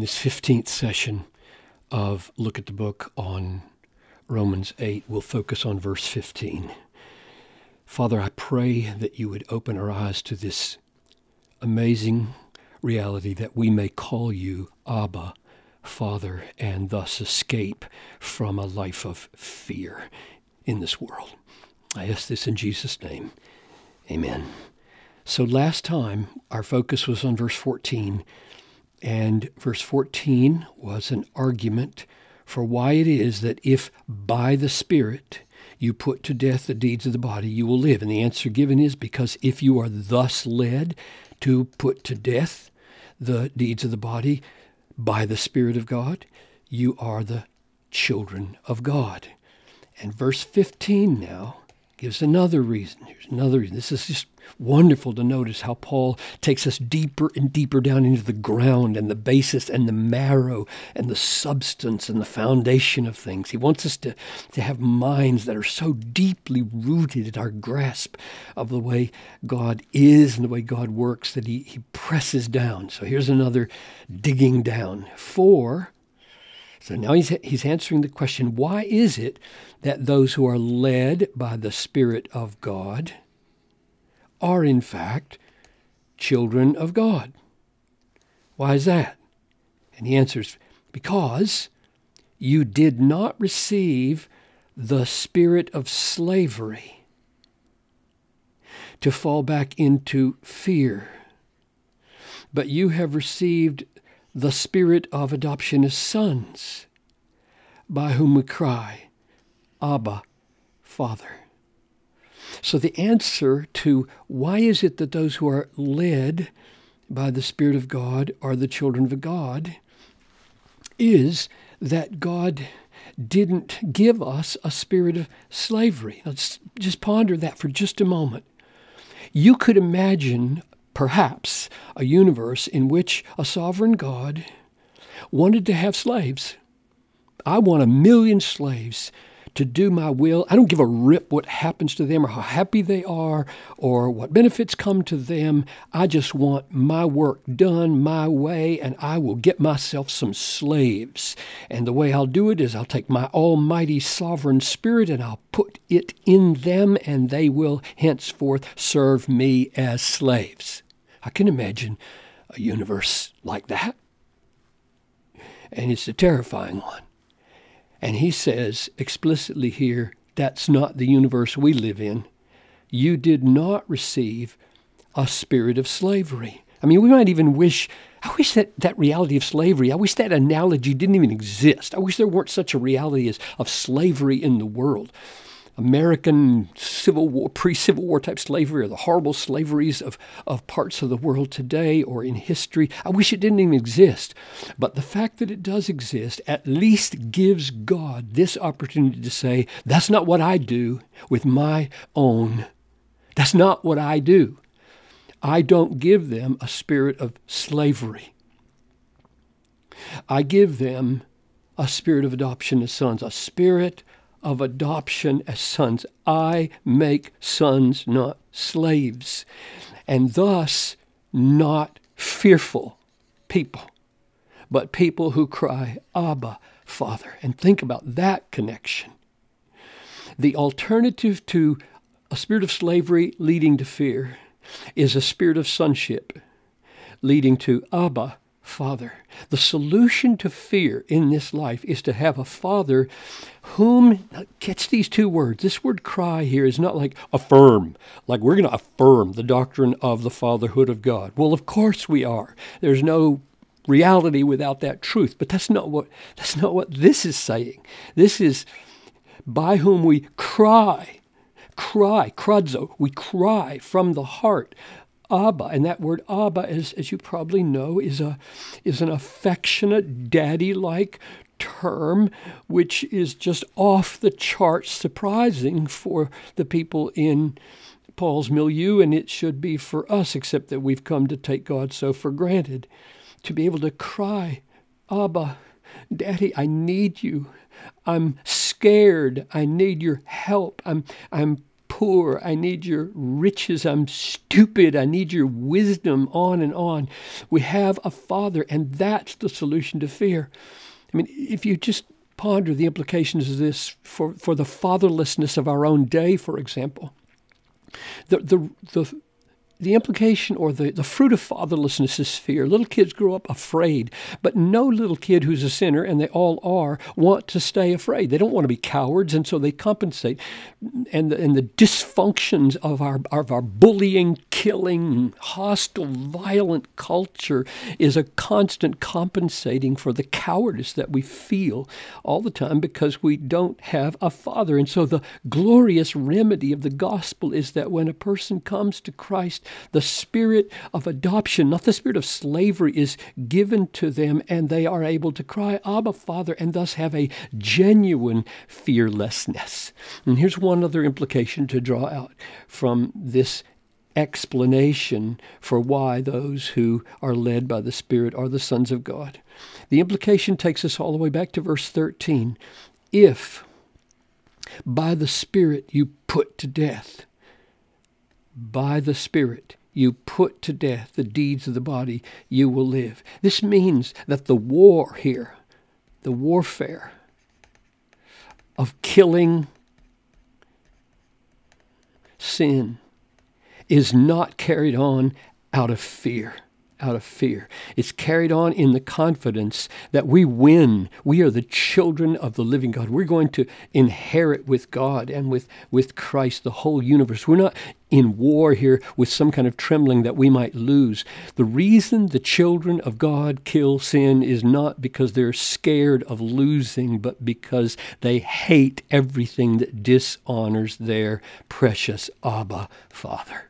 in this 15th session of Look at the Book on Romans 8, we'll focus on verse 15. Father, I pray that you would open our eyes to this amazing reality that we may call you Abba, Father, and thus escape from a life of fear in this world. I ask this in Jesus' name. Amen. So last time our focus was on verse 14, and verse 14 was an argument for why it is that if by the Spirit you put to death the deeds of the body, you will live. And the answer given is because if you are thus led to put to death the deeds of the body by the Spirit of God, you are the children of God. And verse 15 now gives another reason. Here's another reason. This is just wonderful to notice how Paul takes us deeper and deeper down into the ground and the basis and the marrow and the substance and the foundation of things. He wants us to, to have minds that are so deeply rooted in our grasp of the way God is and the way God works that he, he presses down. So here's another digging down. For, so now he's, he's answering the question why is it that those who are led by the Spirit of God, are in fact children of God. Why is that? And he answers, Because you did not receive the spirit of slavery to fall back into fear, but you have received the spirit of adoption as sons, by whom we cry, Abba, Father. So the answer to why is it that those who are led by the Spirit of God are the children of God is that God didn't give us a spirit of slavery. Let's just ponder that for just a moment. You could imagine, perhaps, a universe in which a sovereign God wanted to have slaves. I want a million slaves to do my will. I don't give a rip what happens to them or how happy they are or what benefits come to them. I just want my work done my way, and I will get myself some slaves. And the way I'll do it is I'll take my almighty sovereign spirit and I'll put it in them, and they will henceforth serve me as slaves. I can imagine a universe like that. And it's a terrifying one. And he says explicitly here that's not the universe we live in. You did not receive a spirit of slavery. I mean, we might even wish, I wish that that reality of slavery, I wish that analogy didn't even exist. I wish there weren't such a reality as of slavery in the world. American Civil War, pre Civil War type slavery, or the horrible slaveries of, of parts of the world today or in history. I wish it didn't even exist. But the fact that it does exist at least gives God this opportunity to say, that's not what I do with my own. That's not what I do. I don't give them a spirit of slavery. I give them a spirit of adoption as sons, a spirit of adoption as sons. I make sons, not slaves, and thus not fearful people, but people who cry, Abba, Father. And think about that connection. The alternative to a spirit of slavery leading to fear is a spirit of sonship leading to Abba, Father. The solution to fear in this life is to have a Father whom, catch these two words. This word cry here is not like affirm, like we're going to affirm the doctrine of the fatherhood of God. Well, of course we are. There's no reality without that truth, but that's not what, that's not what this is saying. This is by whom we cry, cry, krazo, we cry from the heart Abba, and that word Abba, as, as you probably know, is a is an affectionate, daddy-like term, which is just off the charts surprising for the people in Paul's milieu, and it should be for us, except that we've come to take God so for granted. To be able to cry, Abba, Daddy, I need you. I'm scared. I need your help. I'm, I'm poor. I need your riches. I'm stupid. I need your wisdom, on and on. We have a father, and that's the solution to fear. I mean, if you just ponder the implications of this for, for the fatherlessness of our own day, for example, the, the, the the implication or the, the fruit of fatherlessness is fear. Little kids grow up afraid, but no little kid who's a sinner, and they all are, want to stay afraid. They don't want to be cowards, and so they compensate. And the, and the dysfunctions of our, of our bullying, killing, hostile, violent culture is a constant compensating for the cowardice that we feel all the time because we don't have a father. And so the glorious remedy of the gospel is that when a person comes to Christ, the spirit of adoption, not the spirit of slavery, is given to them, and they are able to cry, Abba, Father, and thus have a genuine fearlessness. And here's one other implication to draw out from this explanation for why those who are led by the Spirit are the sons of God. The implication takes us all the way back to verse 13. If by the Spirit you put to death by the Spirit you put to death the deeds of the body, you will live. This means that the war here, the warfare of killing sin, is not carried on out of fear out of fear. It's carried on in the confidence that we win. We are the children of the living God. We're going to inherit with God and with, with Christ the whole universe. We're not in war here with some kind of trembling that we might lose. The reason the children of God kill sin is not because they're scared of losing, but because they hate everything that dishonors their precious Abba Father.